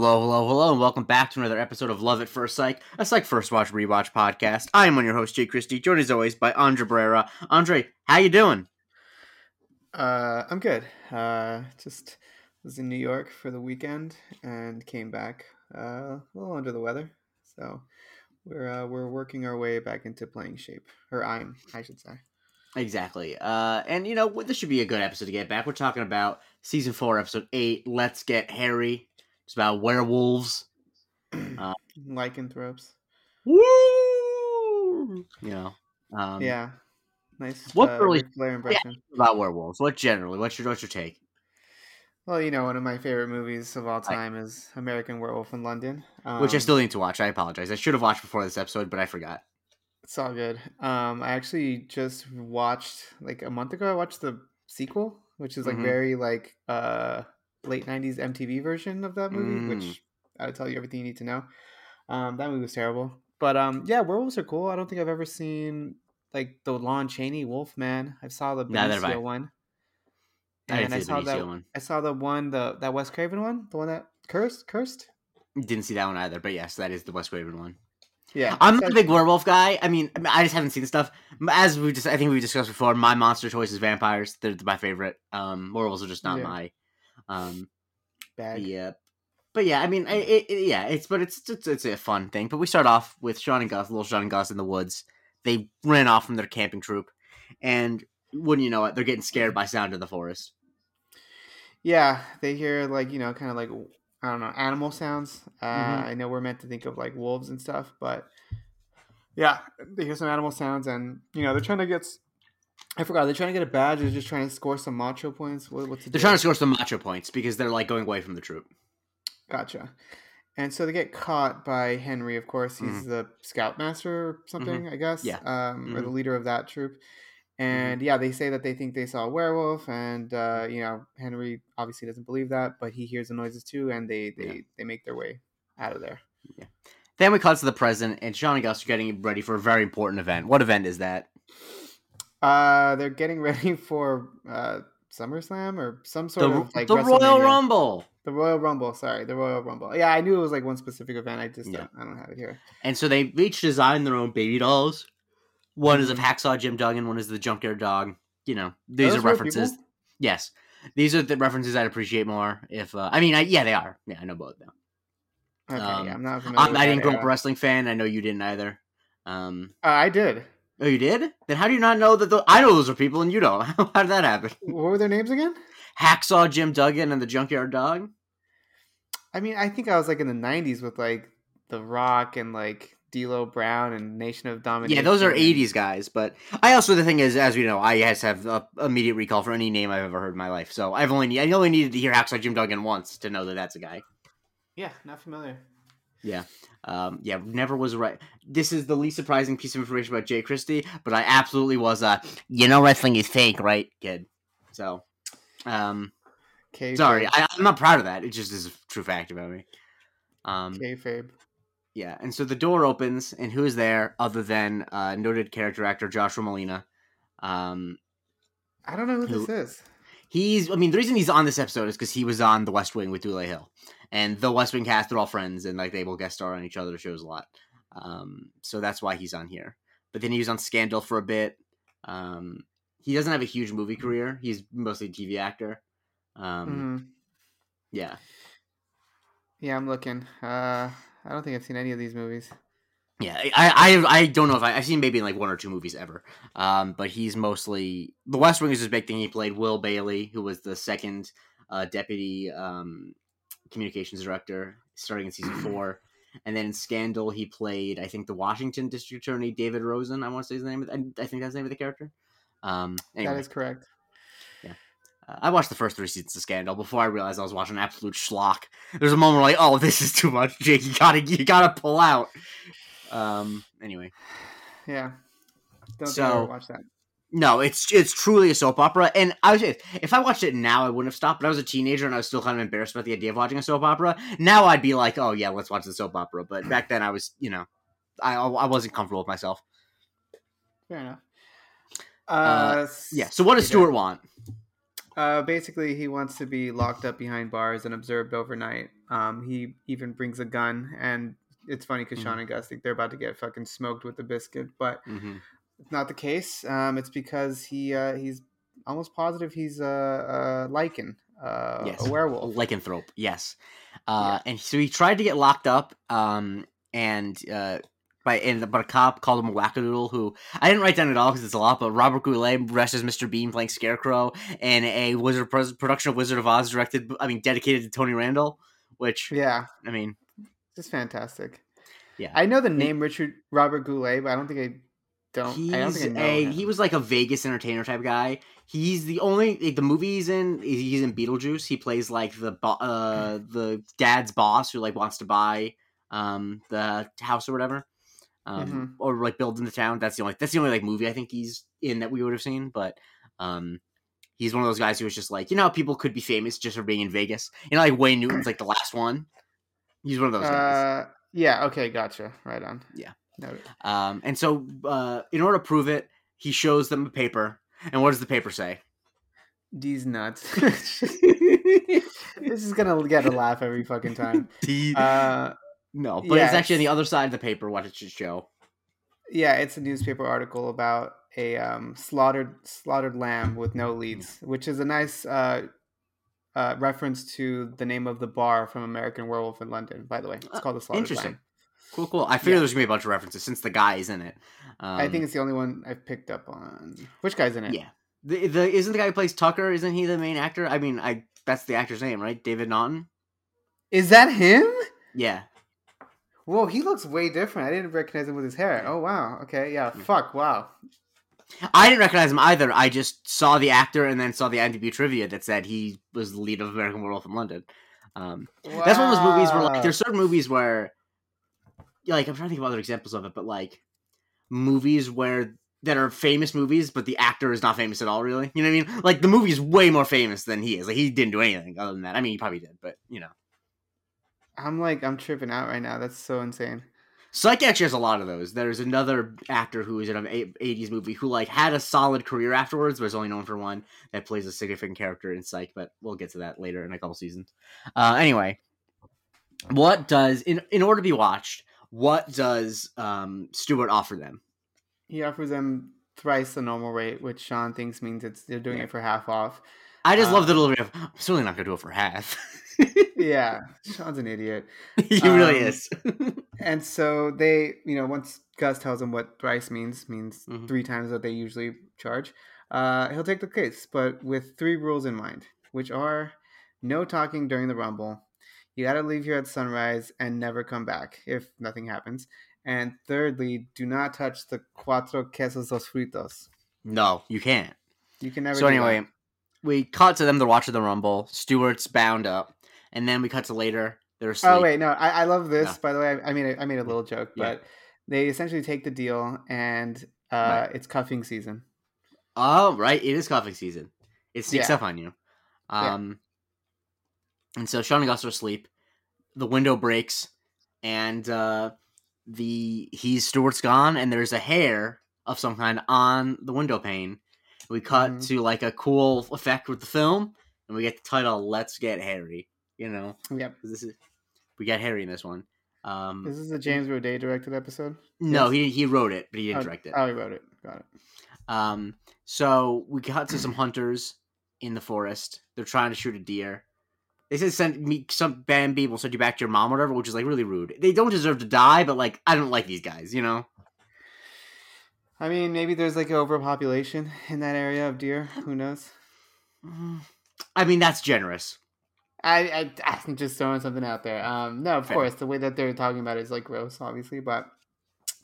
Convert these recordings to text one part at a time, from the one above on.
Hello, hello, hello, and welcome back to another episode of Love at First Sight, a Psych First Watch Rewatch podcast. I am one your host, Jake Christie, joined as always by Andre Barrera. Andre, how you doing? Uh, I'm good. Uh, just was in New York for the weekend and came back uh, a little under the weather. So we're uh, we're working our way back into playing shape, or I'm, I should say. Exactly. Uh, and you know this should be a good episode to get back. We're talking about season four, episode eight. Let's get hairy. It's about werewolves. Uh, Lycanthropes. Woo! You know. Um, Yeah. Nice. What uh, really- impression. About werewolves. What generally? What's your what's your take? Well, you know, one of my favorite movies of all time is American Werewolf in London. Um, Which I still need to watch. I apologize. I should have watched before this episode, but I forgot. It's all good. Um, I actually just watched like a month ago. I watched the sequel, which is like Mhm. very like uh late '90s MTV version of that movie, Mm. which I'll tell you everything you need to know. Um, that movie was terrible, but um, yeah, werewolves are cool. I don't think I've ever seen like the Lon Chaney Wolfman. I saw the Benicio one, I and I, the saw Benicio that. one. I saw the one the that Wes Craven one, the one that cursed cursed. Didn't see that one either, but yes, that is the Wes Craven one. Yeah, I'm not a big werewolf guy. I mean, I just haven't seen stuff. As we just, I think we discussed before, my monster choice is vampires. They're my favorite. Um, werewolves are just not Yeah. my. Um, bag. yeah, but yeah, I mean, I, it, it- yeah, it's but it's, it's it's a fun thing. But we start off with Sean and Gus, little Sean and Gus in the woods. They ran off from their camping troop, and wouldn't you know it, they're getting scared by sound in the forest. Yeah, they hear like you know, kind of like I don't know, animal sounds. Uh, Mhm. I know we're meant to think of like wolves and stuff, but yeah, they hear some animal sounds, and you know, they're trying to get. I forgot. They're trying to get a badge. They're just trying to score some macho points. What, what's the They're deal? trying to score some macho points because they're like going away from the troop. Gotcha. And so they get caught by Henry. Of course, he's the scoutmaster or something, I guess. Mm-hmm. Yeah. Um, or the Mhm. leader of that troop. And yeah, they say that they think they saw a werewolf, and uh, you know Henry obviously doesn't believe that, but he hears the noises too, and they they, Yeah. they make their way out of there. Yeah. Then we cut to the present, and Sean and Gus are getting ready for a very important event. What event is that? Uh, they're getting ready for uh, SummerSlam or some sort The, of like the Royal Rumble. The Royal Rumble. Sorry, the Royal Rumble. Yeah, I knew it was like one specific event. I just Yeah. don't, I don't have it here. And so they each design their own baby dolls. One is of Mhm. Hacksaw Jim Duggan, one is the Junkyard Dog. You know, these those are references. Yes, these are the references I'd appreciate more. If uh, I mean, I, yeah, they are. Yeah, I know both now. Okay, Um, yeah, I'm not familiar. I'm, I didn't grow up a wrestling fan. I know you didn't either. Um, Uh, I did. Oh, you did? Then how do you not know that? The, I know those are people, and you don't. how did that happen? What were their names again? Hacksaw Jim Duggan and the Junkyard Dog. I mean, I think I was like in the '90s with like The Rock and like D'Lo Brown and Nation of Domination. Yeah, those are '80s guys. But I also the thing is, as we know, I just have uh, immediate recall for any name I've ever heard in my life. So I've only I only needed to hear Hacksaw Jim Duggan once to know that that's a guy. Yeah, not familiar. Um, yeah, never was right. This is the least surprising piece of information about Jake Christie, but I absolutely was a you know wrestling is fake, right, kid? So, um, K. sorry, I, I'm not proud of that. It just is a true fact about me. Um, Kayfabe. yeah, and so the door opens, and who is there other than uh, noted character actor Joshua Malina? Um, I don't know who, Who- this is. He's, I mean, the reason he's on this episode is because he was on The West Wing with Dule Hill, and the West Wing cast they're all friends, and like they will guest star on each other's shows a lot. Um, so that's why he's on here. But then he was on Scandal for a bit. Um, he doesn't have a huge movie career. He's mostly a TV actor. Um, Mhm. Yeah, Yeah, I'm looking. Uh, I don't think I've seen any of these movies. yeah. I, I, I don't know if I, I've seen maybe like one or two movies ever. Um, but he's mostly The West Wing is his big thing. He played Will Bailey, who was the second uh, deputy um, communications director, starting in season four. And then in Scandal, he played I think the Washington District Attorney David Rosen. I want to say his name. of- I, think that's the name of the character. Um, anyway, That is correct. uh, I watched the first three seasons of Scandal before I realized I was watching absolute schlock. There's a moment where like, oh, this is too much, Jake. You gotta, you gotta pull out. Um. Anyway, Yeah. Don't So- ever watched that. No, it's it's truly a soap opera. And I was if I watched it now, I wouldn't have stopped. But I was a teenager and I was still kind of embarrassed about the idea of watching a soap opera. Now I'd be like, oh yeah, let's watch the soap opera. But back then I was, you know, I I wasn't comfortable with myself. Fair enough. Uh, Uh, Yeah. So what does. Stuart want? Uh, basically, he wants to be locked up behind bars and observed overnight. Um, he even brings a gun, and it's funny because Mhm. Sean and Gus think they're about to get fucking smoked with the biscuit, but hmm it's not the case. Um, it's because he uh, he's almost positive he's a, a lycan, uh, Yes. a werewolf. lycanthrope. Yes, uh, and so he tried to get locked up, um, and uh, by and but a cop called him a wackadoodle. Who I didn't write down at all because it's a lot. But Robert Goulet dressed as Mr. Bean playing Scarecrow in a Wizard production of Wizard of Oz, directed. I mean, dedicated to Tony Randall. Which Yeah, I mean, just fantastic. Yeah. I know the name Richard Robert Goulet, but I don't think I don't. he's I don't think I know a him. he was like a Vegas entertainer type guy. He's the only like, the movie he's in. He's in Beetlejuice. He plays like the uh the dad's boss who like wants to buy um the house or whatever, um Mhm. or like build in the town. That's the only that's the only like movie I think he's in that we would have seen. But um he's one of those guys who was just like you know people could be famous just for being in Vegas. You know like Wayne Newton's like the last one. He's one of those guys. Uh, yeah. Okay. Gotcha. Right on. Yeah. Um, and so, uh, in order to prove it, he shows them a paper. And what does the paper say? These nuts. this is gonna get a laugh every fucking time. The- Uh, no, but it's actually on the other side of the paper what it should show. yeah, it's a newspaper article about a um, slaughtered slaughtered lamb with no leads, which is a nice uh, uh, reference to the name of the bar from American Werewolf in London. By the way, it's Uh, called the Slaughtered interesting. Lamb. Cool, cool. I figure Yeah. there's gonna be a bunch of references since the guy is in it. Um, I think it's the only one I've picked up on. Which guy's in it? yeah. The, the isn't the guy who plays Tucker? Isn't he the main actor? I mean, I that's the actor's name, right? David Naughton. Is that him? Yeah. Whoa, he looks way different. I didn't recognize him with his hair. Oh wow. Okay, yeah. Fuck. Wow. I didn't recognize him either. I just saw the actor and then saw the IMDb trivia that said he was the lead of American Werewolf in London. Um, That's one of those movies where like there's certain movies where like I'm trying to think of other examples of it, but like movies where that are famous movies, but the actor is not famous at all, really. You know what I mean? Like the movie's way more famous than he is. Like he didn't do anything other than that. I mean he probably did, but you know. I'm like I'm tripping out right now. That's so insane. Psych actually has a lot of those. There's another actor who is in an 80s movie who like had a solid career afterwards, but is only known for one that plays a significant character in Psych. But we'll get to that later in a couple seasons. Uh, anyway, what does in in order to be watched? What does um, Stewart offer them? He offers them thrice the normal rate, which Sean thinks means it's they're doing Yeah. it for half off. I just Uh, love the delivery of. I'm certainly not going to do it for half. Yeah, Sean's an idiot. he really Um, is. And so they, you know, once Gus tells him what thrice means, means Mhm. three times what they usually charge, uh, he'll take the case, but with three rules in mind, which are no talking during the rumble, you got to leave here at sunrise and never come back if nothing happens, and thirdly, do not touch the cuatro quesos dos fritos. no, you can't. You can never. so do that. anyway, we cut to them. They're watching the Rumble. Stewart's bound up, and then we cut to later. They're asleep. Oh wait, no, I, I love this. No. By the way, I, I made a, I made a little joke, Yeah. but they essentially take the deal, and uh, it's cuffing season. Oh, right. It is cuffing season. It sneaks Yeah. up on you. Um, and so Sean and Gus are asleep. The window breaks, and uh, the he's Stewart's gone, and there's a hair of some kind on the window pane. We cut Mhm. to like a cool effect with the film, and we get the title "Let's Get Hairy." You know, yep. this is we get Harry in this one. Um, This is a James Roday directed episode. no, yes. he he wrote it, but he didn't Oh, direct it. Oh, he wrote it. Got it. Um, so we cut to some hunters in the forest. They're trying to shoot a deer. They said send me some Bambi will send you back to your mom or whatever, which is like really rude. They don't deserve to die, but like I don't like these guys, you know. I mean, maybe there's like overpopulation in that area of deer. Who knows? I mean that's generous. I, I I'm just throwing something out there. Um, no, of Fair. course, the way that they're talking about it is like gross, obviously, but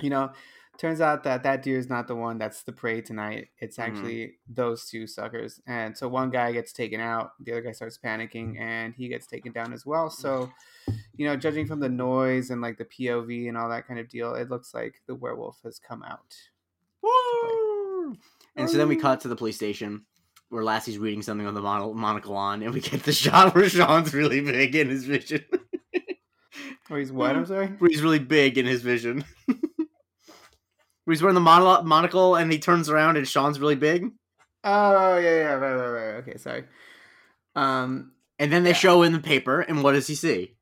you know, turns out that that deer is not the one that's the prey tonight. It's Mhm. actually those two suckers, and so one guy gets taken out, the other guy starts panicking, and he gets taken down as well. So, you know, judging from the noise and like the POV and all that kind of deal, it looks like the werewolf has come out. Woo! And so then we cut to the police station where Lassie's reading something on the mon- monocle on, and we get the shot where Sean's really big in his vision. Or he's what? I'm sorry. where he's really big in his vision. where he's wearing the mono- monocle and he turns around and Sean's really big. Oh yeah, yeah, right, right, right. Okay, sorry. Um, And then they Yeah. show in the paper, and what does he see?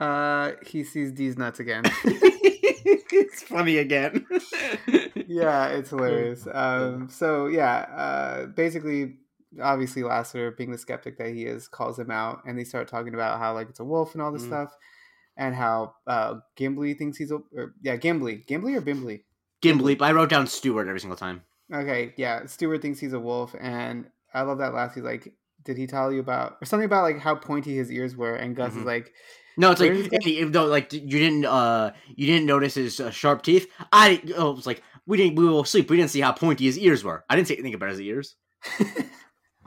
uh, he sees these nuts again. it's funny again. yeah, it's hilarious. Um, so yeah, uh, basically, obviously, Lassiter, being the skeptic that he is, calls him out, and they start talking about how like it's a wolf and all this Mhm. stuff, and how uh, Gimli thinks he's a or, yeah, Gimli, Gimli or Bimbley. Gimli. I wrote down Stewart every single time. Okay, yeah, Stewart thinks he's a wolf, and I love that last. He's like, "Did he tell you about or something about like how pointy his ears were?" And Gus Mhm. is like, No, it's like is it? even though like you didn't uh you didn't notice his uh, sharp teeth. I oh, it was like we didn't we were asleep. We didn't see how pointy his ears were. I didn't say anything about his ears.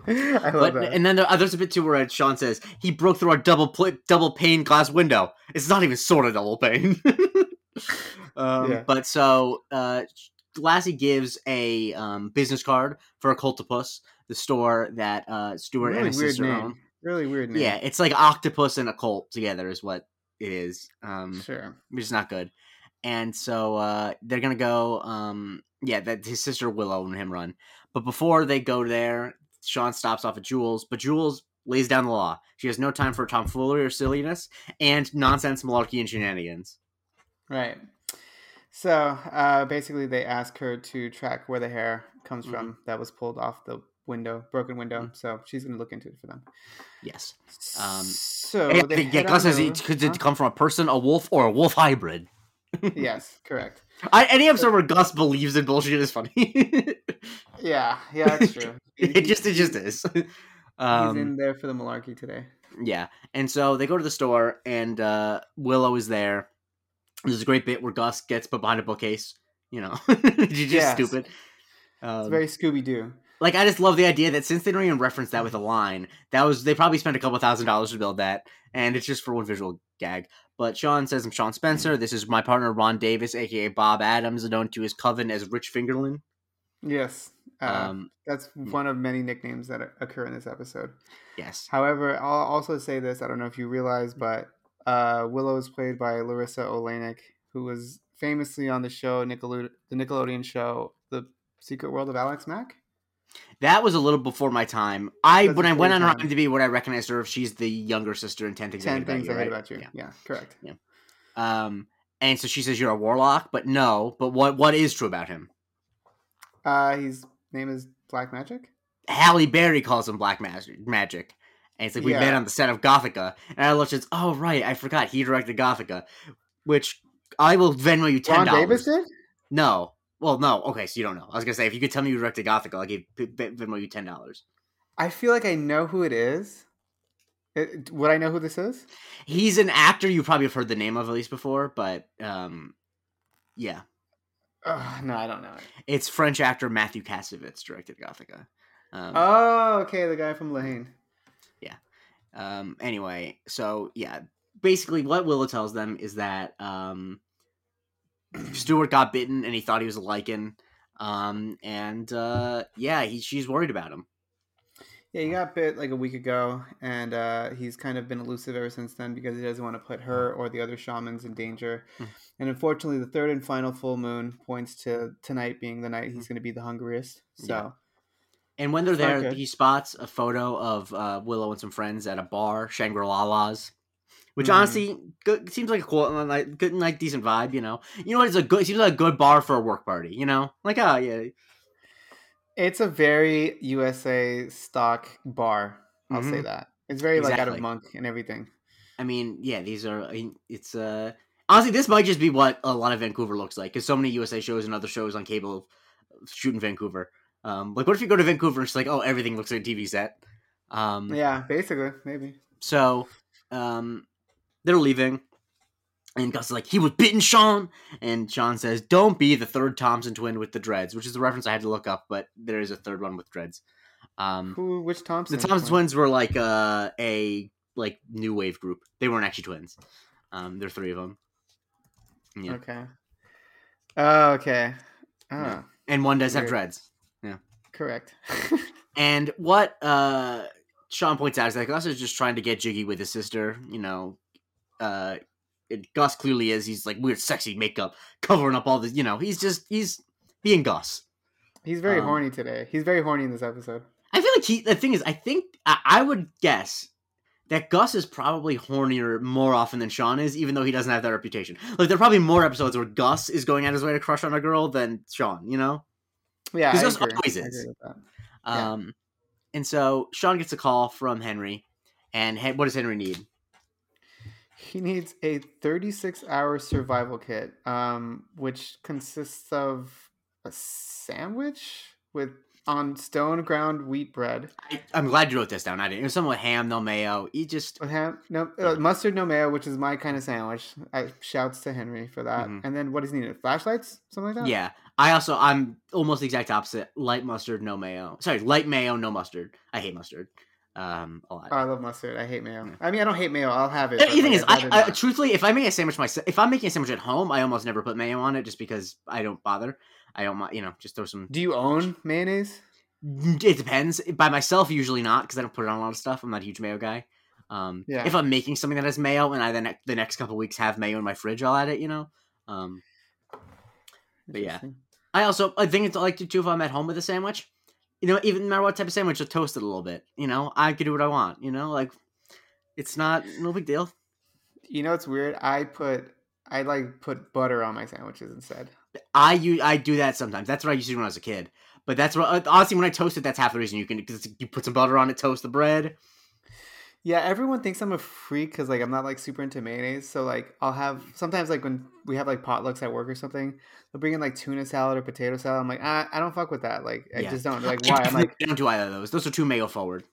I love But that. and then there, there's a bit too where Sean says he broke through our double pl- double pane glass window. It's not even sort of double pane. um, Yeah. But so uh, Lassie gives a um, business card for a Occultopus, the store that uh, Stuart really and his sister name. own. Really weird name. Yeah, it's like octopus and a cult together is what it is. Um, sure. which is not good. And so uh, they're gonna go. Um, yeah, that his sister Willow and him run. But before they go there, Sean stops off at Jules. But Jules lays down the law. She has no time for tomfoolery or silliness and nonsense, malarkey, and shenanigans. Right. So uh, basically, they ask her to track where the hair comes Mhm. from that was pulled off the window, broken window. Mm-hmm. So she's going to look into it for them. Yes. Um, so yeah, they yeah, Gus says it could it Huh? come from a person, a wolf, or a wolf hybrid. yes, correct. I, any episode where Gus believes in bullshit is funny. Yeah, yeah, that's true. it just it just is. He's Um, in there for the malarkey today. Yeah. And so they go to the store and uh Willow is there. There's a great bit where Gus gets put behind a bookcase. You know. You're just Yes. stupid. It's Um, very Scooby Doo. like I just love the idea that since they don't even reference that with a line, that was they probably spent a couple thousand dollars to build that, and it's just for one visual gag. But Sean says I'm Sean Spencer. This is my partner Ron Davis, aka Bob Adams, known to his coven as Rich Fingerlin. Yes, uh, Um, that's one of many nicknames that occur in this episode. yes. However, I'll also say this: I don't know if you realize, but uh, Willow is played by Larisa Oleynik, who was famously on the show Nickelode- the Nickelodeon show, The Secret World of Alex Mack. That was a little before my time. I That's when I went on her. IMDb, when I recognized her, she's the younger sister in Ten Things I Ten About things You, I hate right? about you. Yeah. Yeah, correct. Um, and so she says you're a warlock, but no. But what what is true about him? Uh, his name is Black Magic. Halle Berry calls him black magic, magic, and it's like we Yeah. met on the set of Gothika, and I looked at, oh right, I forgot he directed Gothika, which I will Venmo you ten Ron Davis did. No, well, no, okay, so you don't know. I was gonna say if you could tell me you directed Gothika, I'll give Venmo you ten dollars. I feel like I know who it is. It, would I know who this is? He's an actor you probably have heard the name of at least before, but um, yeah, Ugh, no, I don't know. it's French actor Mathieu Kassovitz directed Gothika. Um, Oh, okay, the guy from Lane. Yeah. Um, anyway, so yeah, basically what Willow tells them is that um, Stuart got bitten and he thought he was a lycan. Um, and uh, yeah, he, she's worried about him. Yeah, he got bit like a week ago, and uh, he's kind of been elusive ever since then because he doesn't want to put her or the other shamans in danger. Mm. And unfortunately, the third and final full moon points to tonight being the night he's going to be the hungriest. So, Yeah. And when they're there, he spots a photo of uh, Willow and some friends at a bar, Shangri La's, which Mhm. honestly good, seems like a cool, like good, like decent vibe. You know, you know what? It's a good. It seems like a good bar for a work party. You know, like oh yeah, it's a very USA stock bar. I'll say Mhm. that. It's very like out of monk and everything. I mean, yeah, these are. It's uh honestly, this might just be what a lot of Vancouver looks like because so many USA shows and other shows on cable shoot in Vancouver. Um, like, what if you go to Vancouver and it's like, oh, everything looks like a TV set. Um, Yeah, basically, maybe. So, um, they're leaving, and Gus is like, he was bitten, Sean. And Sean says, don't be the third Thompson twin with the dreads, which is the reference I had to look up, but there is a third one with dreads. Um, Who? Which Thompson? the Thompson twins were like uh, a like new wave group. They weren't actually twins. Um, there are three of them. Yeah. Okay. Oh, okay. Oh, Yeah. And one does have dreads. Yeah. correct. And what uh Sean points out is that Gus is just trying to get jiggy with his sister. You know, uh, it, Gus clearly is. He's like weird, sexy makeup, covering up all the. You know, he's just he's being Gus. He's very Um, horny today. He's very horny in this episode. I feel like he. The thing is, I think I, I would guess that Gus is probably hornier more often than Sean is, even though he doesn't have that reputation. Like there are probably more episodes where Gus is going out his way to crush on a girl than Sean. You know. Yeah, I He's just agree. always is. agree with that. Yeah. Um, and so Sean gets a call from Henry, and Hen- what does Henry need? He needs a 36 hour survival kit, um, which consists of a sandwich with on stone ground wheat bread I, I'm glad you wrote this down. I didn't. It was something with ham, no mayo. He just with ham, no uh, mustard, no mayo, which is my kind of sandwich. I shouts to Henry for that. Mhm. And then what is needed? Flashlights, something like that. yeah. I also I'm almost the exact opposite. Light mustard, no mayo. Sorry, light mayo, no mustard. I hate mustard. Um, a lot. Oh, I love mustard. I hate mayo. Yeah. I mean, I don't hate mayo. I'll have it. The thing like, is, I, I truthfully, if I make a sandwich myself, if I'm making a sandwich at home, I almost never put mayo on it, just because I don't bother. I don't, you know, just throw some. Do you own mayonnaise? It depends. By myself, usually not, because I don't put it on a lot of stuff. I'm not a huge mayo guy. Um, Yeah. If I'm making something that has mayo, and I then the next couple weeks have mayo in my fridge, I'll add it. You know. Um, But yeah. I also I think it's like to too if I'm at home with a sandwich. You know, even no matter what type of sandwich, just toast it a little bit. You know, I can do what I want. You know, like it's not no big deal. You know, it's weird. I put I like put butter on my sandwiches instead. I you I do that sometimes. That's what I used to do when I was a kid. But that's what honestly when I toast it, that's half the reason you can cause you put some butter on it, toast the bread. Yeah, everyone thinks I'm a freak because like I'm not like super into mayonnaise. So like I'll have sometimes like when we have like potlucks at work or something, they'll bring in like tuna salad or potato salad. I'm like, ah, I don't fuck with that. Like I Yeah. just don't. Like why? I'm like I don't do either of those. Those are too mayo forward.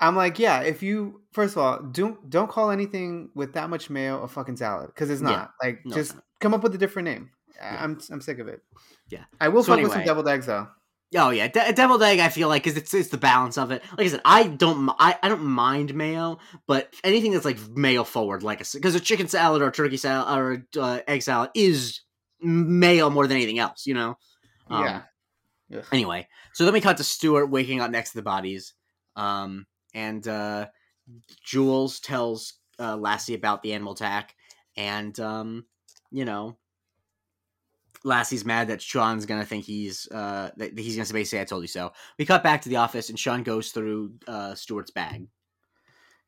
I'm like yeah. If you first of all don't don't call anything with that much mayo a fucking salad because it's Yeah. not. Like No, just not. come up with a different name. Yeah. I'm I'm sick of it. Yeah. I will So fuck with some anyway. deviled eggs though. Oh yeah, De- deviled egg. I feel like because it's it's the balance of it. Like I said, I don't I, I don't mind mayo, but anything that's like mayo forward, like a because a chicken salad or a turkey salad or a uh, egg salad is mayo more than anything else. You know. Um, yeah. Ugh. Anyway, so then we cut to Stuart waking up next to the bodies, um, and uh, Jules tells uh, Lassie about the animal attack, and um, you know, Lassie's mad that Sean's gonna think he's uh, that he's gonna basically say I told you so. We cut back to the office, and Sean goes through uh, Stuart's bag.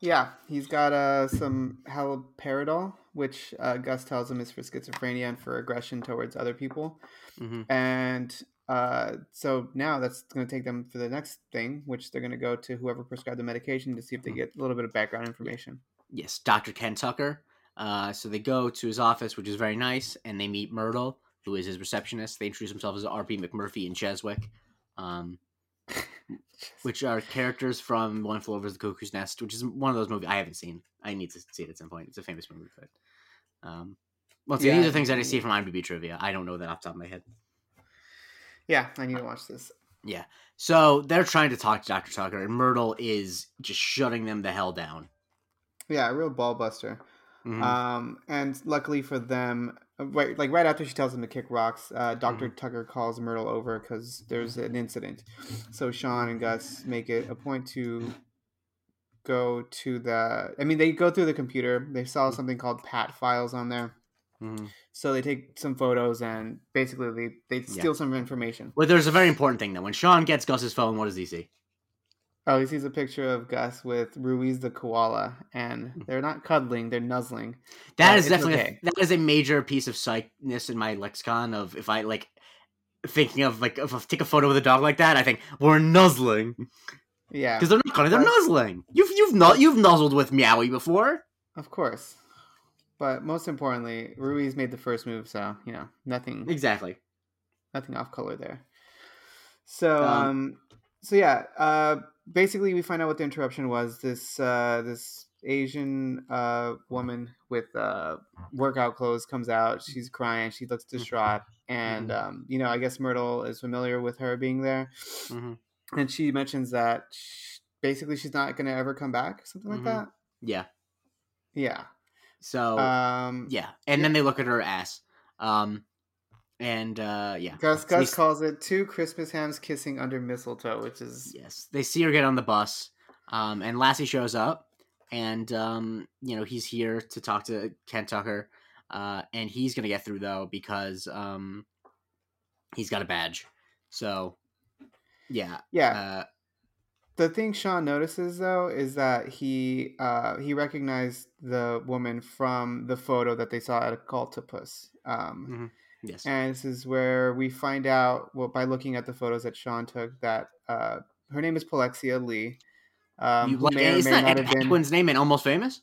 Yeah, he's got uh, some haloperidol, which uh, Gus tells him is for schizophrenia and for aggression towards other people. hmm And uh, so now that's going to take them for the next thing, which they're going to go to whoever prescribed the medication to see if they get a little bit of background information. Yes, Doctor Ken Tucker. Uh, so they go to his office, which is very nice, and they meet Myrtle, who is his receptionist. They introduce themselves as R.P. McMurphy and Cheswick, um, which are characters from One Flew Over the Cuckoo's Nest, which is one of those movies I haven't seen. I need to see it at some point. It's a famous movie, but um, once again, Yeah, these are things that I see from IMDb trivia. I don't know that off the top of my head. Yeah, I need to watch this. Yeah. So they're trying to talk to Doctor Tucker, and Myrtle is just shutting them the hell down. Yeah, a real ball buster. Mhm. Um, and luckily for them, right, like right after she tells him to kick rocks, uh, doctor Tucker calls Myrtle over because there's an incident. So Sean and Gus make it a point to go to the. I mean, they go through the computer. They saw something called Pat files on there. Mhm. So they take some photos and basically they, they steal some information. Well, there's a very important thing though. When Sean gets Gus's phone, what does he see? Oh, he sees a picture of Gus with Ruiz the koala, and they're not cuddling; they're nuzzling. That Uh, is definitely okay. a, that is a major piece of psychness in my lexicon of if I like thinking of like if I take a photo with a dog like that, I think we're nuzzling Yeah, because they're not cuddling, they're nuzzling. You've you've nu- you've nuzzled with Meowie before. Of course. But most importantly, Ruiz made the first move, so you know, nothing Exactly. nothing off color there. So Um, um so yeah, uh basically we find out what the interruption was. This uh this Asian uh woman with uh workout clothes comes out, she's crying, she looks distraught, and Mhm. um, you know, I guess Myrtle is familiar with her being there. hmm And she mentions that sh basically she's not gonna ever come back, something like Mhm. that. Yeah. Yeah. So Um yeah, and then they look at her ass. Um, and uh, yeah, Gus Gus calls it two Christmas hams kissing under mistletoe, which is Yes, they see her get on the bus, um, and Lassie shows up, and um, you know he's here to talk to Ken Tucker, uh, and he's gonna get through though because um, he's got a badge. So Yeah. Yeah. Uh, the thing Sean notices though is that he uh, he recognized the woman from the photo that they saw at Occultopus. Um, mhm. Yes. and this is where we find out well, by looking at the photos that Sean took that uh, her name is Polexia Lee. Um, you like, may or isn't may that not have been. Name in Almost Famous?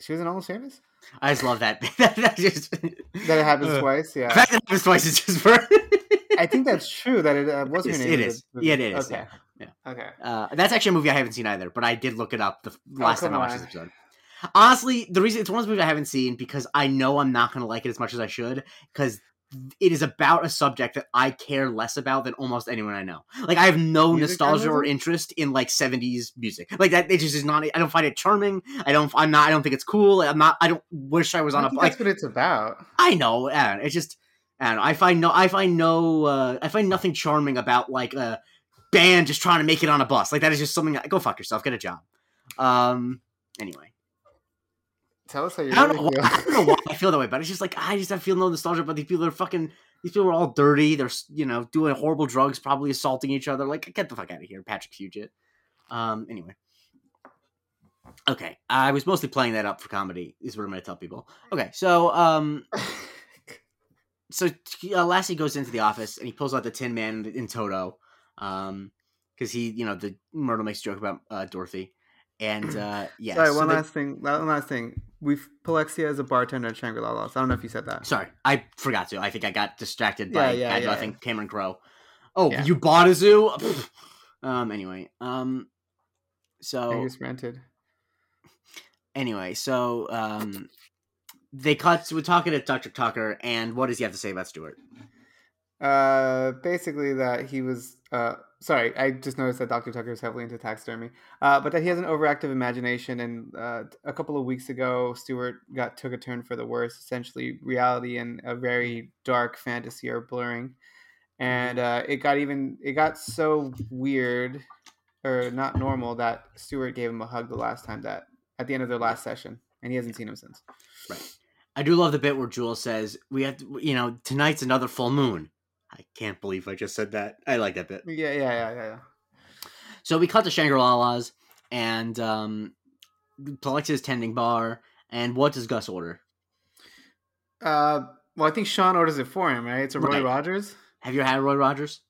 She was in Almost Famous. I just love that. that just, That it happens Uh, twice. The Yeah, fact that it happens twice is just for. I think that's true. That it uh, was her It is, name. it is. Yeah, it is, Okay. yeah, Okay. Uh, that's actually a movie I haven't seen either, but I did look it up the last time Oh, come I watched this episode. Honestly, the reason it's one of those movies I haven't seen because I know I'm not going to like it as much as I should because it is about a subject that I care less about than almost anyone I know. Like I have no Music nostalgia or interest in like 70s music. Like that it just is not I don't find it charming. I don't I'm not I don't think it's cool. I'm not I don't wish I was on a like that's what it's about. I know, I it's just I. I find no I find no uh, I find nothing charming about like a band just trying to make it on a bus. Like that is just something go fuck yourself, get a job. Um anyway. Tell us how you I don't, really know why. I don't know why I feel that way, but it's just like I just I feel no nostalgia But these people. They're fucking these people are all dirty. They're you know doing horrible drugs, probably assaulting each other. Like get the fuck out of here, Patrick Fugit. Um. Anyway. Okay, I was mostly playing that up for comedy. Is what I'm going to tell people. Okay, so um, so uh, Lassie goes into the office and he pulls out the Tin Man in Toto, um, because he you know the Myrtle makes a joke about uh, Dorothy, and uh, yeah. Sorry, so one they- last thing. One last thing. We've Polexia is a bartender at Shangri La Lost. I don't know if you said that. Sorry, I forgot to. I think I got distracted by Yeah, yeah, I, yeah, I think Cameron Crowe. Oh, you bought a zoo? Um. Anyway. Um. I So just rented. anyway, so um, they cut. We're talking to Doctor Tucker, and what does he have to say about Stewart? Uh, basically that he was. Uh, sorry, I just noticed that Dr. Tucker is heavily into taxidermy. Uh, but that he has an overactive imagination, and uh, a couple of weeks ago, Stewart got took a turn for the worse. Essentially, reality and a very dark fantasy are blurring, and uh, it got even. It got so weird, or not normal, that Stewart gave him a hug the last time that at the end of their last session, and he hasn't seen him since. Right. I do love the bit where Jules says, "We have to, you know, tonight's another full moon." I can't believe I just said that. I like that bit. Yeah, yeah, yeah, yeah. yeah. So we cut to Shangri La's, and um, Polexia's tending bar. And what does Gus order? Uh, well, I think Sean orders it for him, right? It's a Roy Right. Rogers. Have you had Roy Rogers?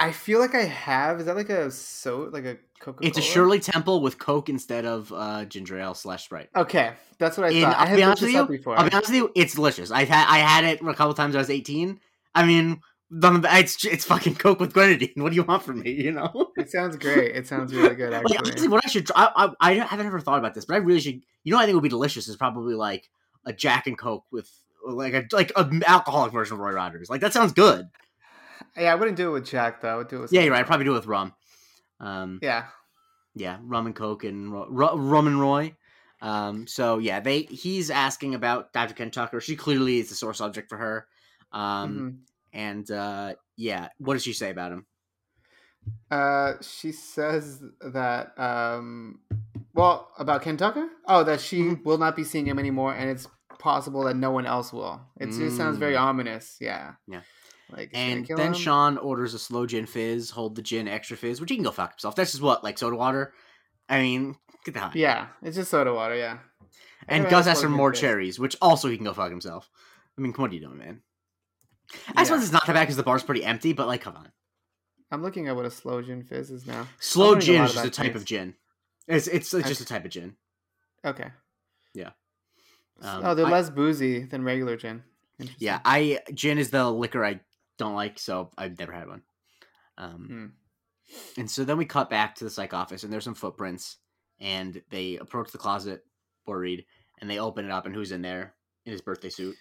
I feel like I have. Is that like a so like a Coca? It's a Shirley Temple with Coke instead of uh, ginger ale slash Sprite. Okay, that's what I And thought. I I'll had be honest with you. before. I'll be honest with you. It's delicious. I had I had it a couple times. when I was eighteen. I mean, none of it's it's fucking Coke with grenadine. What do you want from me? You know. It sounds great. It sounds really good, like actually. honestly, what I should try, I, I I haven't ever thought about this, but I really should. You know, I think would be delicious is probably like a Jack and Coke with like a like an alcoholic version of Roy Rogers. Like that sounds good. yeah, I wouldn't do it with Jack though. I would do it with Yeah, you're right. I'd probably do it with rum. Um, Yeah, yeah, rum and Coke and Ro- rum and Roy. Um, so yeah, they he's asking about Dr. Ken Tucker. She clearly is the sore subject for her. Um, mhm. And uh, yeah, what does she say about him? Uh, she says that um, well about Ken Tucker. Oh, that she Mhm. will not be seeing him anymore, and it's possible that no one else will. It just sounds very Mm. ominous. Yeah. Yeah. Like is And then him? Sean orders a slow gin fizz, hold the gin extra fizz, which he can go fuck himself. That's just what like soda water. I mean, get the hell. out of. Yeah, it's just soda water. Yeah. And Gus asks for more fizz. cherries, which also he can go fuck himself. I mean, what are you doing, man? I Yeah. suppose it's not that bad because the bar's pretty empty, but like, come on. I'm looking at what a slow gin fizz is now. Slow gin is just a type of gin. It's it's, it's just a type of gin. Okay. Yeah. Um, oh, they're I- less boozy than regular gin. Yeah, I gin is the liquor I don't like, so I've never had one. Um, Hmm. and so then we cut back to the psych office, and there's some footprints, and they approach the closet, worried, and they open it up, and who's in there in his birthday suit?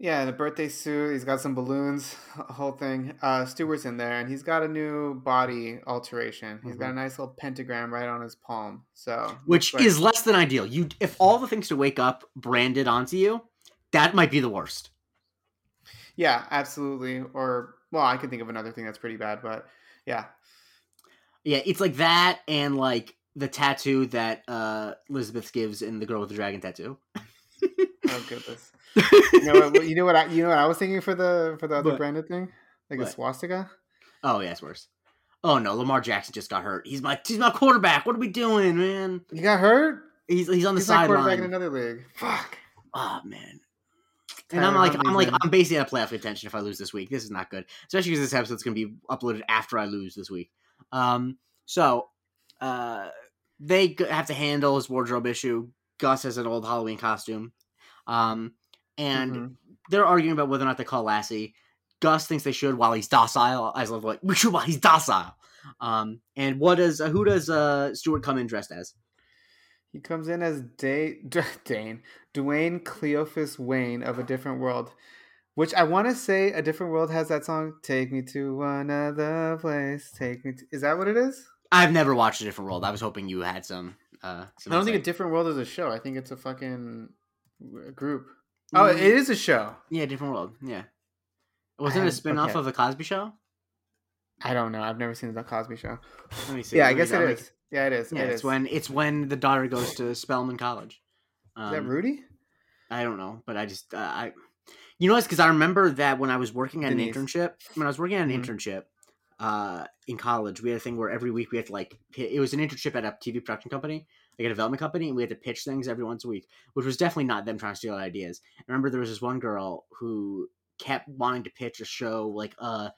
Yeah, in a birthday suit. He's got some balloons, a whole thing. Uh, Stewart's in there, and he's got a new body alteration. He's got a nice little pentagram right on his palm. So, Mm-hmm. Which like- is less than ideal. You, if all the things to wake up branded onto you, that might be the worst. yeah, absolutely. Or well, I could think of another thing that's pretty bad, but yeah, Yeah, it's like that, and like the tattoo that uh Elizabeth gives in the girl with the dragon tattoo. oh goodness. You know what? You know what? I, you know what I was thinking for the for the other What? branded thing, like a swastika. Oh yeah, it's worse. Oh no, Lamar Jackson just got hurt. He's my he's my quarterback. What are we doing, man? He got hurt. He's he's on the quarterback in sideline. another league. Fuck. Oh man. And I'm like, I'm like. I'm basically out of playoff contention if I lose this week. This is not good, especially because this episode's going to be uploaded after I lose this week. Um, so, uh, they have to handle his wardrobe issue. Gus has an old Halloween costume, um, and Mhm. they're arguing about whether or not to call Lassie. Gus thinks they should while he's docile. I love like we should while he's docile. Um, and what does uh, who does uh Stewart come in dressed as? He comes in as Day, D- Dane, Dwayne Cleophus Wayne of a different world, which I want to say a different world has that song. Take me to another place. Take me. To... Is that what it is? I've never watched a different world. I was hoping you had some. Uh, I don't think a different world is a show. I think it's a fucking group. Oh, it is a show. Yeah, different world. Yeah. Wasn't it a have- spin off okay. of the Cosby Show? I don't know. I've never seen the Cosby Show. Let me see. Yeah, I Let me- guess it I'll is. Yeah, it is. Yeah, it it's is. when it's when the daughter goes to Spelman College. Um, Is that Rudy? I don't know, but I just uh, I, you know, it's because I remember that when I was working at Denise. an internship, when I was working at an Mhm. internship, uh, in college, we had a thing where every week we had to like, it was an internship at a TV production company, like a development company, and we had to pitch things every once a week, which was definitely not them trying to steal ideas. I remember there was this one girl who kept wanting to pitch a show like a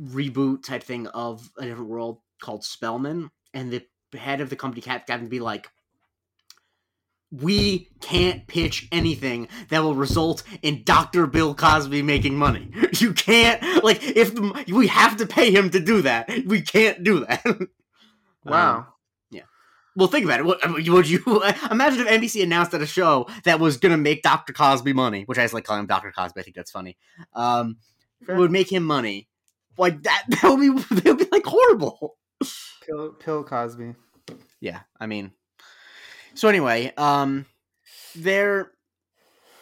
reboot type thing of a different world called Spelman, and the head of the company kept having to be like, we can't pitch anything that will result in Dr. Bill Cosby making money. You can't like if the, we have to pay him to do that. We can't do that. Wow. Um, well, think about it. What, would you imagine if NBC announced at a show that was gonna make Dr. Cosby money, which I just like calling him Dr. Cosby. I think that's funny. Um, Fair. would make him money. Like that, that would be that would be like horrible. Pill, Pill Cosby. yeah i mean so anyway um they're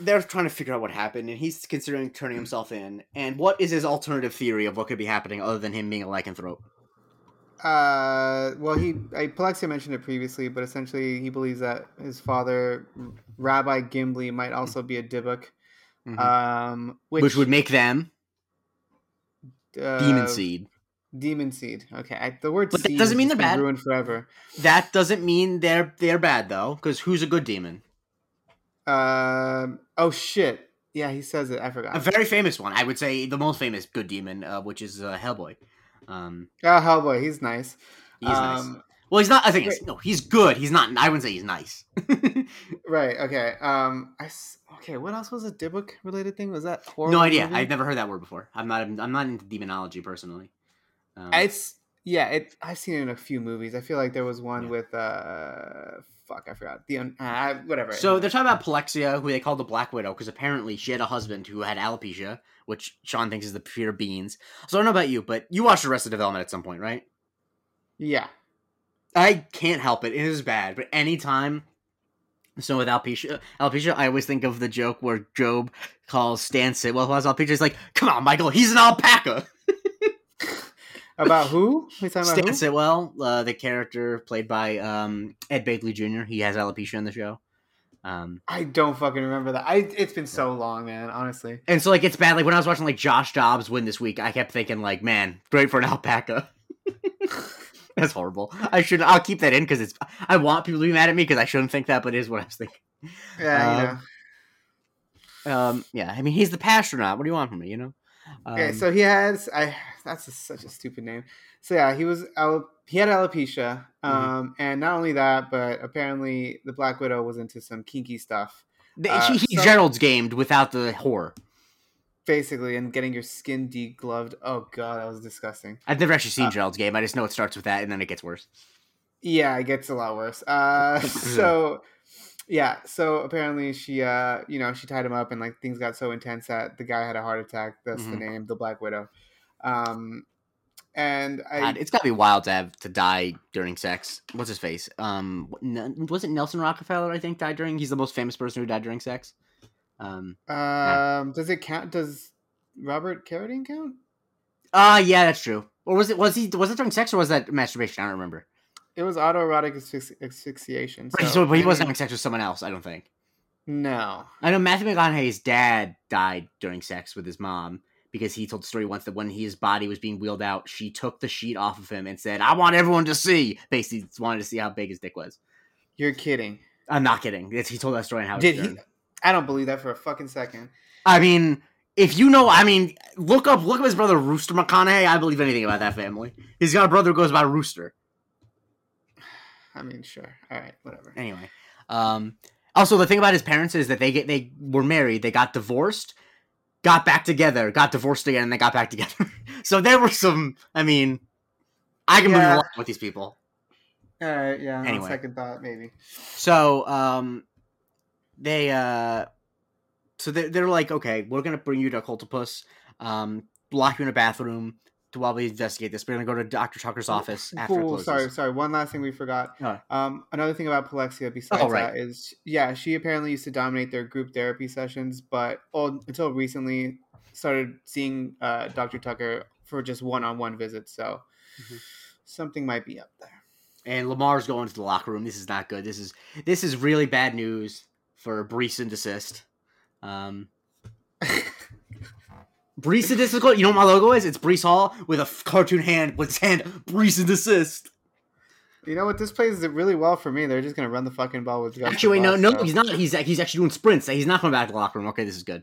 they're trying to figure out what happened and he's considering turning himself in and what is his alternative theory of what could be happening other than him being a lycanthrope Uh, well, he I, Polexia mentioned it previously, but essentially he believes that his father, Rabbi Gimli, might also be a Dybbuk. Mhm. Um, which, which, would make them uh, demon seed Demon seed. Okay, I, the word But seed doesn't mean they're bad. Ruined forever. that doesn't mean they're they're bad though because who's a good demon Um. Oh shit. Yeah, he says it. I forgot. a very famous one i would say the most famous good demon uh, which is uh, hellboy um oh, Hellboy. He's nice. he's nice um, well he's not i think no he's good he's not i wouldn't say he's nice Right. Okay. Um. I. Okay. What else was a Dybbuk related thing? Was that horror? no idea movie? i've never heard that word before i'm not i'm not into demonology personally um, It's yeah. It. I've seen it in a few movies. I feel like there was one Yeah. with uh. Fuck. I forgot. The un- uh, whatever. So they're talking about Polexia, who they call the Black Widow, because apparently she had a husband who had alopecia, which Sean thinks is the pure beans. So I don't know about you, but you watched Arrested Development at some point, right? yeah. I can't help it. It is bad, but anytime. So with alopecia, alopecia, I always think of the joke where Gob calls Stan Sitwell, who has alopecia. He's like, "Come on, Michael, he's an alpaca." About who? We talking about Stan? Sitwell, uh, the character played by um, Ed Begley Jr., he has alopecia in the show. Um, I don't fucking remember that. I. It's been so long, man. Honestly. And so like it's bad. Like when I was watching like Josh Dobbs win this week, I kept thinking like, man, great for an alpaca. That's horrible. I should. I'll keep that in because it's. I want people to be mad at me because I shouldn't think that, but it is what I was thinking. Yeah. you Um, know. Um. Yeah. I mean, he's the astronaut. What do you want from me? You know. Um, Okay, so he has I that's a, such a stupid name. So yeah, he was he had alopecia, Mm-hmm. um, and not only that, but apparently the Black Widow was into some kinky stuff, uh, he, he so- Gerald's gamed without the horror. basically, and getting your skin degloved. Oh god, that was disgusting. I've never actually seen Uh, Gerald's game. I just know it starts with that and then it gets worse. Yeah, it gets a lot worse. Uh, so yeah, so apparently she, uh, you know, she tied him up, and like things got so intense that the guy had a heart attack. That's the Mhm. name, the Black Widow. Um, and I God, it's got to be wild to have to die during sex. What's his face? Um, was it Nelson Rockefeller? I think died during. He's the most famous person who died during sex. Um. Um, does it count? Does Robert Carradine count? Ah, yeah, that's true. Or was it? Was he? Was it during sex or was that masturbation? I don't remember. It was autoerotic asphyxi- asphyxiation. So, so, but he wasn't having sex with someone else. I don't think. No. I know Matthew McConaughey's dad died during sex with his mom because he told the story once that when his body was being wheeled out, she took the sheet off of him and said, "I want everyone to see." Basically, wanted to see how big his dick was. You're kidding. I'm not kidding. It's, he told that story in Howard Did he? I don't believe that for a fucking second. I mean, if you know, I mean, look up look up his brother Rooster McConaughey. I believe anything about that family. He's got a brother who goes by Rooster. I mean, sure. All right, whatever. Anyway, um, also the thing about his parents is that they get they were married, they got divorced, got back together, got divorced again, and they got back together. so there were some. I mean, I can Yeah. a lot with these people. All right, yeah. Anyway. second thought, maybe. So um, they uh, so they they're like, okay, we're gonna bring you to Occultopus, um, lock you in a bathroom while we investigate this. We're gonna go to Doctor Tucker's office after Cool. Sorry, sorry. One last thing we forgot. Oh. Um, another thing about Polexia besides Oh, right. that is, yeah, she apparently used to dominate their group therapy sessions, but well, until recently started seeing uh, Dr. Tucker for just one-on-one visits. So Mhm. something might be up there. and Lamar's going to the locker room. This is not good. This is this is really bad news for Brees and desist. Um, Brees desist. You know what my logo is? It's Breece Hall with a f- cartoon hand with his hand. Brees and desist. You know what? This plays really well for me. They're just gonna run the fucking ball with. Gus Actually, wait, no, no, so- he's not. He's he's actually doing sprints. He's not coming back to the locker room. Okay, this is good.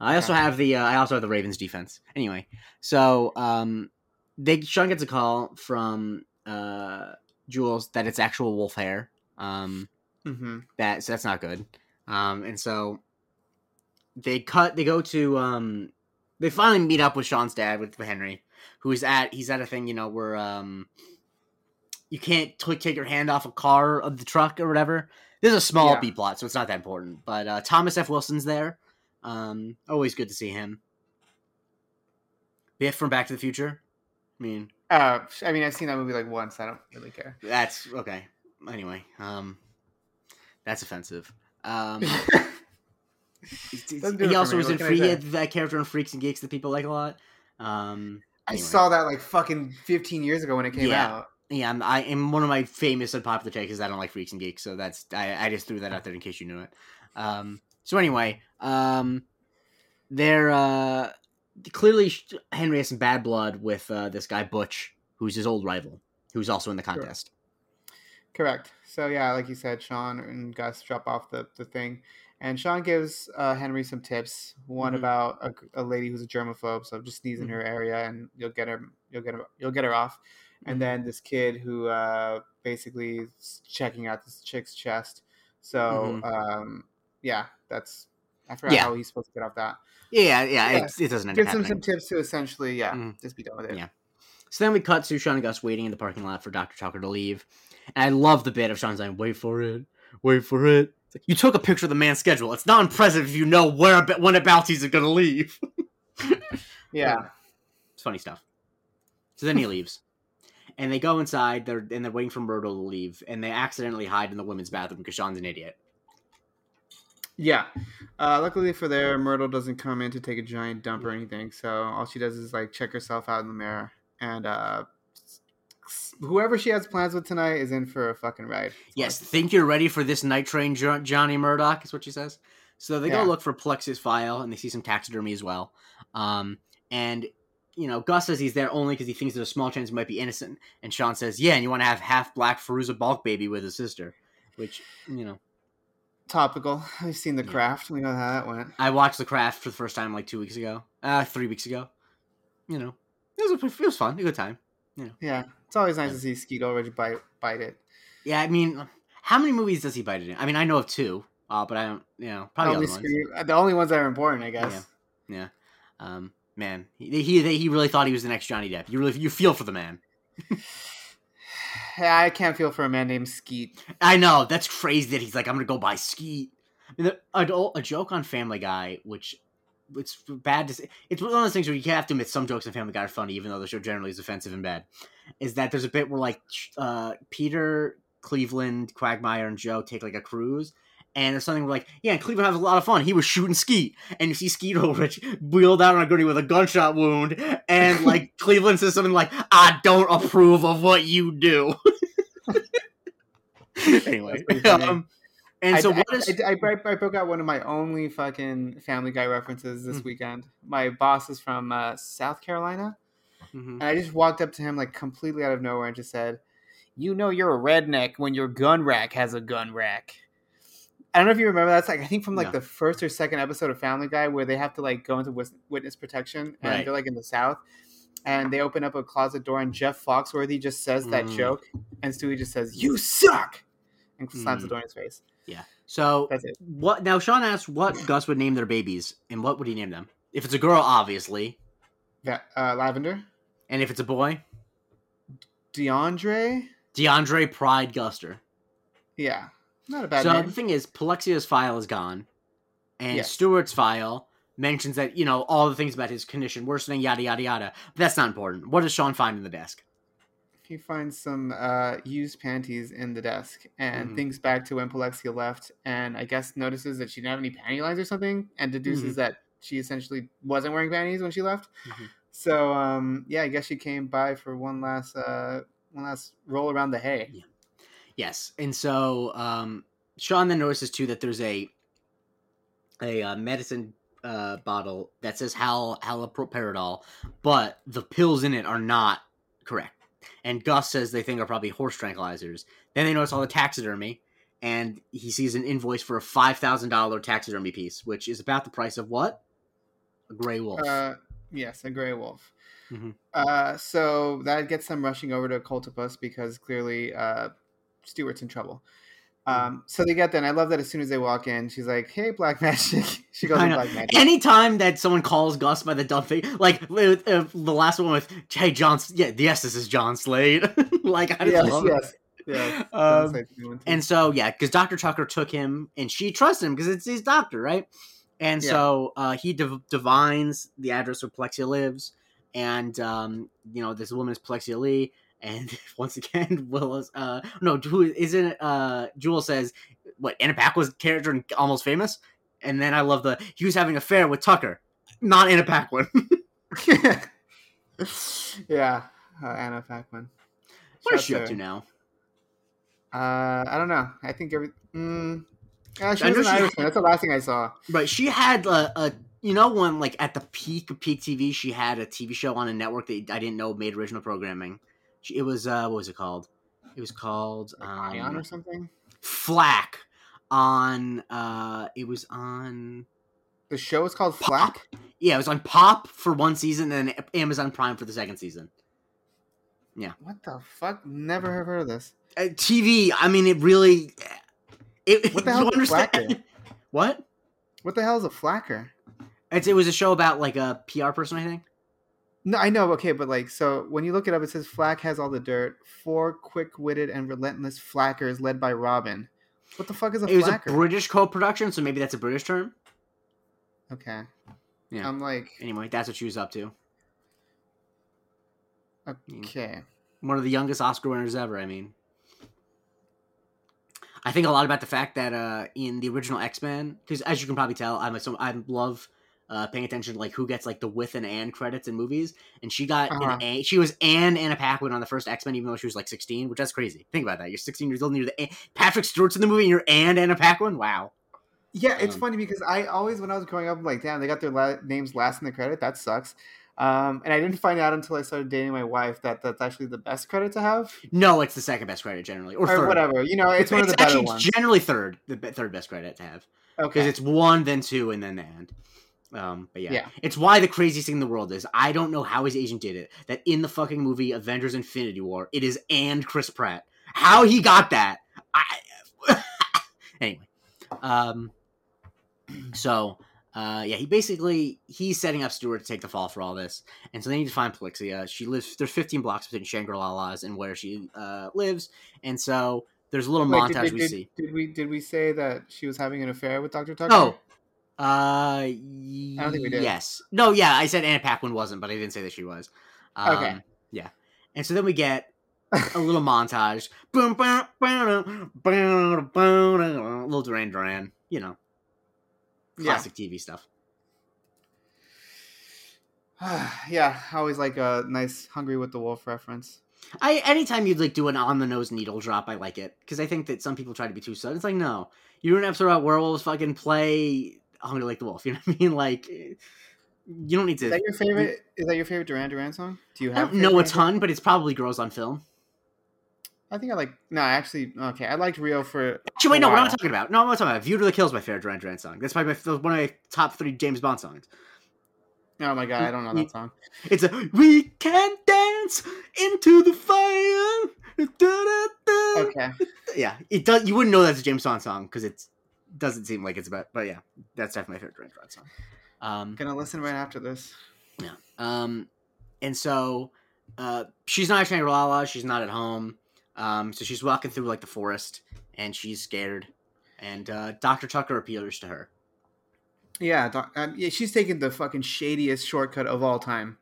I also have the uh, I also have the Ravens defense. Anyway, so um, they Sean gets a call from uh Jules that it's actual wolf hair. Um, Mhm. that so that's not good. Um, and so they cut. They go to. Um, they finally meet up with Sean's dad with Henry, who's at. He's at a thing, you know, where um, you can't t- take your hand off a car of the truck or whatever. This is a small Yeah. B plot, so it's not that important. But uh, Thomas F. Wilson's there. Um, always good to see him. Biff from Back to the Future. I mean, Uh, I mean, I've seen that movie like once. I don't really care. that's okay. Anyway, um, that's offensive. Um, Doesn't he also was in can free. He had that character in Freaks and Geeks that people like a lot. Um, I saw that like fucking 15 years ago when it came Yeah. out. Yeah, I'm, I am one of my famous unpopular takes is I don't like Freaks and Geeks, so that's I, I just threw that out there in case you knew it. Um, so anyway, um, they're uh, clearly Henry has some bad blood with uh, this guy Butch, who's his old rival, who's also in the contest. Correct. So yeah, like you said, Sean and Gus drop off the, the thing, and Sean gives uh, Henry some tips. One Mhm. about a, a lady who's a germaphobe, so just sneeze in her area and you'll get her you'll get her you'll get her off. And Mhm. then this kid who uh, basically is checking out this chick's chest. So um, yeah, that's I forgot Yeah. how he's supposed to get off that. Yeah, yeah, Yeah. It, it doesn't Gives him some tips to essentially yeah, Mhm. just be done with it. Yeah. So then we cut to Sean and Gus waiting in the parking lot for Dr. Chalker to leave. And I love the bit of Sean saying, wait for it, wait for it. Like, you took a picture of the man's schedule. It's not impressive if you know where when about he's going to leave. Yeah. It's funny stuff. So then he leaves. And they go inside, they're and they're waiting for Myrtle to leave, and they accidentally hide in the women's bathroom because Sean's an idiot. Yeah. Uh, luckily for there, Myrtle doesn't come in to take a giant dump or anything. So all she does is like check herself out in the mirror. And uh, whoever she has plans with tonight is in for a fucking ride. Yes, think you're ready for this night train, Jo- Johnny Murdoch, is what she says. So they go look for Plex's file, and they see some taxidermy as well. Um, and you know, Gus says he's there only because he thinks there's a small chance he might be innocent. And Sean says, "Yeah, and you want to have half black Fairuza Balk baby with his sister," which you know, Topical. We've seen the Yeah. craft. We know how that went. I watched The Craft for the first time like two weeks ago, uh, three weeks ago. You know, it was a, it was fun, a good time. Yeah. It's always nice Yeah. to see Skeet already bite bite it. Yeah, I mean, how many movies does he bite it in? I mean, I know of two, uh, but I don't, you know, probably only ones. Uh, the only ones that are important, I guess. Yeah. Um, man, he, he he really thought he was the next Johnny Depp. You really you feel for the man. Yeah, I can't feel for a man named Skeet. I know that's crazy that he's like I'm gonna go buy Skeet. I mean, a, a, a joke on Family Guy, which it's bad to say. It's one of those things where you have to admit some jokes in Family Guy are funny, even though the show generally is offensive and bad. Is that there's a bit where like uh, Peter, Cleveland, Quagmire, and Joe take like a cruise. And there's something where like, yeah, Cleveland has a lot of fun. He was shooting Skeet, and you see Skeet Ulrich wheeled out on a gurney with a gunshot wound, and like Cleveland says something like, "I don't approve of what you do." anyway, um, And I, so I, what is I, I, I broke out one of my only fucking Family Guy references this Mm. weekend. My boss is from uh, South Carolina, Mhm. and I just walked up to him like completely out of nowhere and just said, "You know you're a redneck when your gun rack has a gun rack." I don't know if you remember. That's like I think from like No. the first or second episode of Family Guy where they have to like go into witness protection and Right. they're like in the South. And they open up a closet door, and Jeff Foxworthy just says that Mm. joke, and Stewie just says, "You suck," and slams the Mm. door in his face. Yeah. So That's it. what now Sean asked what Gus would name their babies and what would he name them? If it's a girl, obviously. That uh, Lavender, And if it's a boy, DeAndre, DeAndre Pride Guster. yeah, not a bad so name. the thing is, Polexia's file is gone, and Yes. Stewart's file mentions that you know all the things about his condition worsening, yada yada yada. But that's not important. What does Sean find in the desk? He finds some uh, used panties in the desk and Mhm. thinks back to when Polexia left, and I guess notices that she didn't have any panty lines or something, and deduces that she essentially wasn't wearing panties when she left. Mhm. So um, yeah, I guess she came by for one last uh, one last roll around the hay. Yes, and so um, Sean then notices too that there's a a uh, medicine uh, bottle that says hal haloperidol, but the pills in it are not correct. And Gus says they think are probably horse tranquilizers. Then they notice all the taxidermy, and he sees an invoice for a five thousand dollar taxidermy piece, which is about the price of what? A gray wolf. Uh, yes, a gray wolf. Mhm. Uh, so that gets them rushing over to Occultopus because clearly uh, Stewart's in trouble. Mm-hmm. Um, so they get there, and I love that as soon as they walk in, she's like, "Hey, Black Magic." she goes. Black Magic. Anytime that someone calls Gus by the dumb thing, like with, uh, the last one with, "Hey, John, yeah, yes, this is John Slade." like, I just yes, love it. yes, yes. Um, That's a good one, too. And so, yeah, because Dr. Tucker took him and she trusts him because it's his doctor, right? And Yeah. so uh, he div- divines the address where Polexia lives. And, um, you know, this woman is Polexia Lee. And once again, Willis, uh, no, who isn't it? Uh, Jewel says, what, Anna Paquin's character in Almost Famous? And then I love the, he was having an affair with Tucker, not Anna Paquin. yeah, uh, Anna Paquin. what is she up to now? Uh, I don't know. I think every. Mm, yeah, she I was an. That's the last thing I saw. Right, she had a, a you know when like at the peak of peak TV, she had a TV show on a network that I didn't know made original programming. She, it was uh, what was it called? It was called Like Ion um, or something. Flack. On uh, it was on The show is called Pop. Flack. yeah, it was on Pop for one season, and then Amazon Prime for the second season. Yeah. What the fuck? Never have heard of this. Uh, TV, I mean, it really. It, What the hell is understand? Flacker? What? What the hell is a flacker? It's, it was a show about like a PR person, I think. No, I know. Okay, but like, so when you look it up, it says Flack has all the dirt. Four quick-witted and relentless flackers led by Robin. What the fuck is a It was flacker? a British co-production, so maybe that's a British term. okay. Yeah. I'm like, Anyway, that's what she was up to. okay. One of the youngest Oscar winners ever. I mean, I think a lot about the fact that uh, in the original X Men, because as you can probably tell, I'm a, so I love uh, paying attention to like who gets like the with and and credits in movies, and she got Uh-huh. an A. She was Anne Anna Paquin on the first X Men, even though she was like 16, which that's crazy. Think about that. You're 16 years old, and you're the A- Patrick Stewart's in the movie, and you're Anne Anna Paquin. Wow. Yeah, it's Um, funny because I always, when I was growing up, I'm like, damn, they got their la- names last in the credit. That sucks. Um, and I didn't find out until I started dating my wife that that's actually the best credit to have, No, it's the second best credit generally, or, or third. whatever. You know, it's, one of the better actually ones. generally third, the third best credit to have. because it's one, then two, and then the end. Um, but yeah. Yeah. it's why the craziest thing in the world is I don't know how his agent did it. That in the fucking movie Avengers: Infinity War, it is and Chris Pratt. How he got that? I anyway. Um. So, uh, yeah, he basically he's setting up Stewart to take the fall for all this, and so they need to find Polexia. She lives. There's 15 blocks between Shangri-La's and where she uh, lives, and so there's a little Wait, montage did, did, we did, see. Did we did we say that she was having an affair with Doctor Tucker? Oh, uh, I don't think we did. Yes. No, yeah, I said Anna Paquin wasn't, but I didn't say that she was. Um, Okay. Yeah. And so then we get a little montage. Boom, boom, boom, boom, boom, little Duran Duran. You know, yeah, classic TV stuff. yeah. I always like a nice "Hungry with the Wolf" reference. I anytime you'd like do an on the nose needle drop, I like it because I think that some people try to be too sudden. It's like no, you do an episode about werewolves, fucking play Hungry Like the Wolf. You know what I mean? Like eh, you don't need to. Is that your favorite? Is that your favorite Duran Duran song? Do you have? I don't know a ton, but it's probably girls on film. I think I like. No, actually, okay. I liked Rio for. Actually, wait, no, what am I talking about? No, I'm not talking about. View to the Kill is my favorite Duran Duran song. That's probably my, one of my top three James Bond songs. Oh my god, I don't know that song. It's a we can dance into the fire. Da-da-da. Okay. Yeah, it does. You wouldn't know that's a James Bond song because it doesn't seem like it's about. But yeah, that's definitely my favorite Duran song. Um, Gonna listen right after this. yeah. Um, and so uh, she's not actually Lala. She's not at home. Um, so she's walking through like the forest, and she's scared. And uh, Doctor Tucker appeals to her. Yeah, doc, um, yeah, she's taking the fucking shadiest shortcut of all time.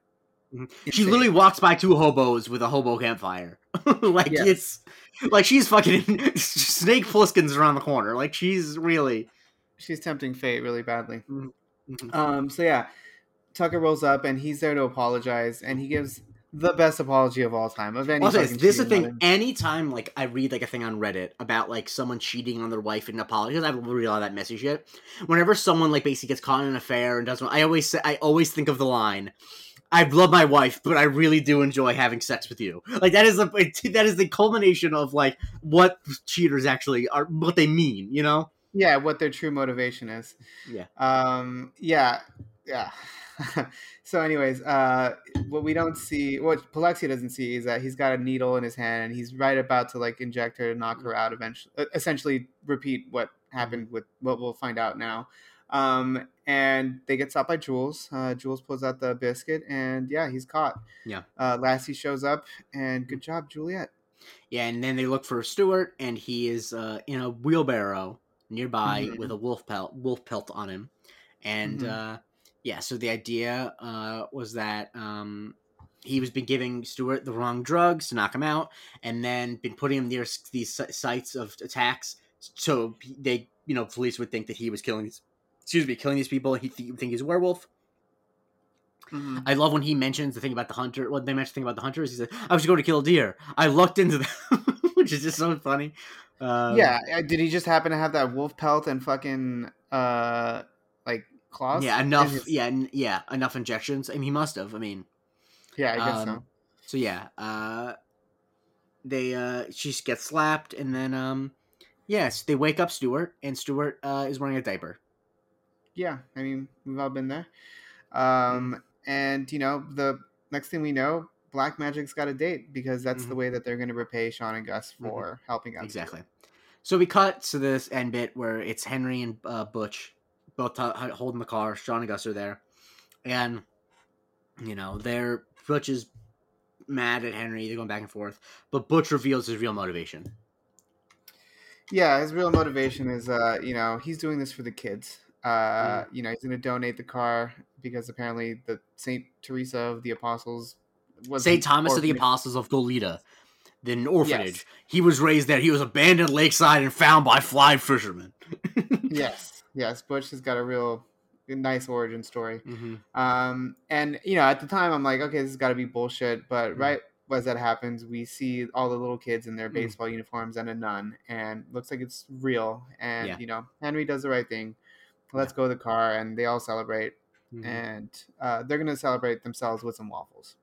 Mhm. She literally walks by two hobos with a hobo campfire. like Yeah. it's like she's fucking Snake Plissken's around the corner. Like she's really. she's tempting fate really badly. Mhm. Um, so yeah, Tucker rolls up and he's there to apologize, and he gives the best apology of all time of any. Also, this is the thing. woman. Anytime like I read like a thing on Reddit about like someone cheating on their wife and apologize, I don't read all that messy shit. Whenever someone like basically gets caught in an affair and doesn't, I always say, I always think of the line. I love my wife, but I really do enjoy having sex with you. Like that is the that is the culmination of like what cheaters actually are, what they mean. You know? Yeah, what their true motivation is. Yeah. Um. Yeah. Yeah. so, anyways, uh, what we don't see, what Polexia doesn't see, is that he's got a needle in his hand, and he's right about to like inject her to knock her out. Eventually, essentially, repeat what happened with what we'll find out now. Um, and they get stopped by Jules. Uh, Jules pulls out the biscuit, and yeah, he's caught. Yeah. Uh, Lassie shows up, and good job, Juliet. Yeah, and then they look for Stuart, and he is uh, in a wheelbarrow nearby Mhm. with a wolf pelt, wolf pelt on him, and Mhm. uh, yeah. So the idea uh, was that um, he was been giving Stuart the wrong drugs to knock him out, and then been putting him near these sites of attacks, so they, you know, police would think that he was killing excuse me, killing these people. He th- think he's a werewolf. Mhm. I love when he mentions the thing about the hunter. What they mentioned the thing about the hunters. He said, "I was going to kill a deer. I looked into them," which is just so funny. Um, yeah, did he just happen to have that wolf pelt and fucking uh like claws? yeah, enough. his- Yeah, n- yeah, enough injections. I mean, he must have. I mean, yeah, I guess so. um, so yeah. Uh, they uh, she gets slapped, and then um, yes, they wake up Stuart, and Stuart uh is wearing a diaper. Yeah, I mean we've all been there. Mm-hmm. Um, and you know the next thing we know, Black Magic's got a date because that's the Mhm. way that they're going to repay Sean and Gus for helping out. Exactly. So we cut to this end bit where it's Henry and uh, Butch both t- holding the car. Sean and Gus are there, and you know they're Butch is mad at Henry. They're going back and forth, but Butch reveals his real motivation. Yeah, his real motivation is, uh, you know, he's doing this for the kids. Uh, Mm. You know, he's going to donate the car because apparently the Saint Teresa of the Apostles was Saint Thomas of the. Apostles of Goleta, the orphanage. Yes. He was raised there. He was abandoned lakeside and found by fly fishermen. Yes, yes, Butch has got a real nice origin story. hmm Um, and you know, at the time, I'm like, okay, this has got to be bullshit. But Mm. right as that happens, we see all the little kids in their Mm. baseball uniforms and a nun, and looks like it's real. And Yeah. you know, Henry does the right thing. Let's go to the car, and they all celebrate. Mhm. And uh, they're gonna celebrate themselves with some waffles.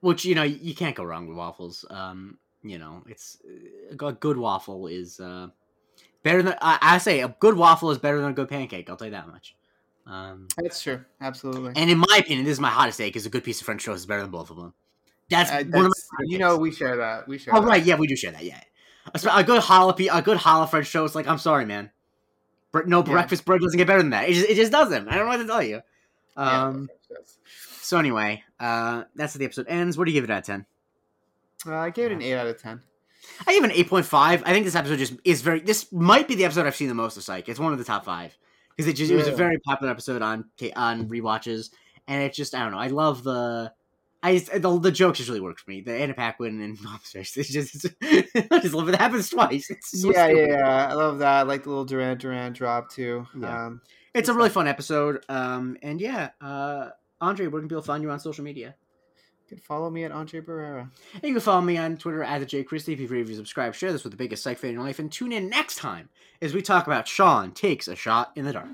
Which you know you can't go wrong with waffles. Um, you know it's a good waffle is uh, better than I, I say a good waffle is better than a good pancake. I'll tell you that much. Um, That's true, absolutely. and in my opinion, this is my hottest take: is a good piece of French toast is better than both of them. That's Uh, one of my you know, we share that. We share. Oh that. right, yeah, we do share that. Yeah, a, good jalapeno, a good challah French toast. Like I'm sorry, man. No Yeah. breakfast bread doesn't get better than that. It just, it just doesn't. I don't know what to tell you. Um. that's- So anyway, uh, that's how the episode ends. What do you give it out of ten? uh, I gave it an eight out of ten. I give it an eight point five. I think this episode just is very. This might be the episode I've seen the most of Psych. It's one of the top five because it just it was a very popular episode on on rewatches, and it just I don't know. I love the. I just, the, the jokes just really work for me. The Anna Paquin and Mom's. It's just I just love it. It happens twice. It's so yeah, yeah, stupid. yeah. I love that. I like the little Duran Duran drop too. Yeah. Um, It's a really fun episode. Um, and yeah, uh, Andre, where can people find you on social media? You can follow me at Andre Barrera. And you can follow me on Twitter at the J Christie. If you subscribe, share this with the biggest psych fan in your life, and tune in next time as we talk about Sean takes a shot in the dark.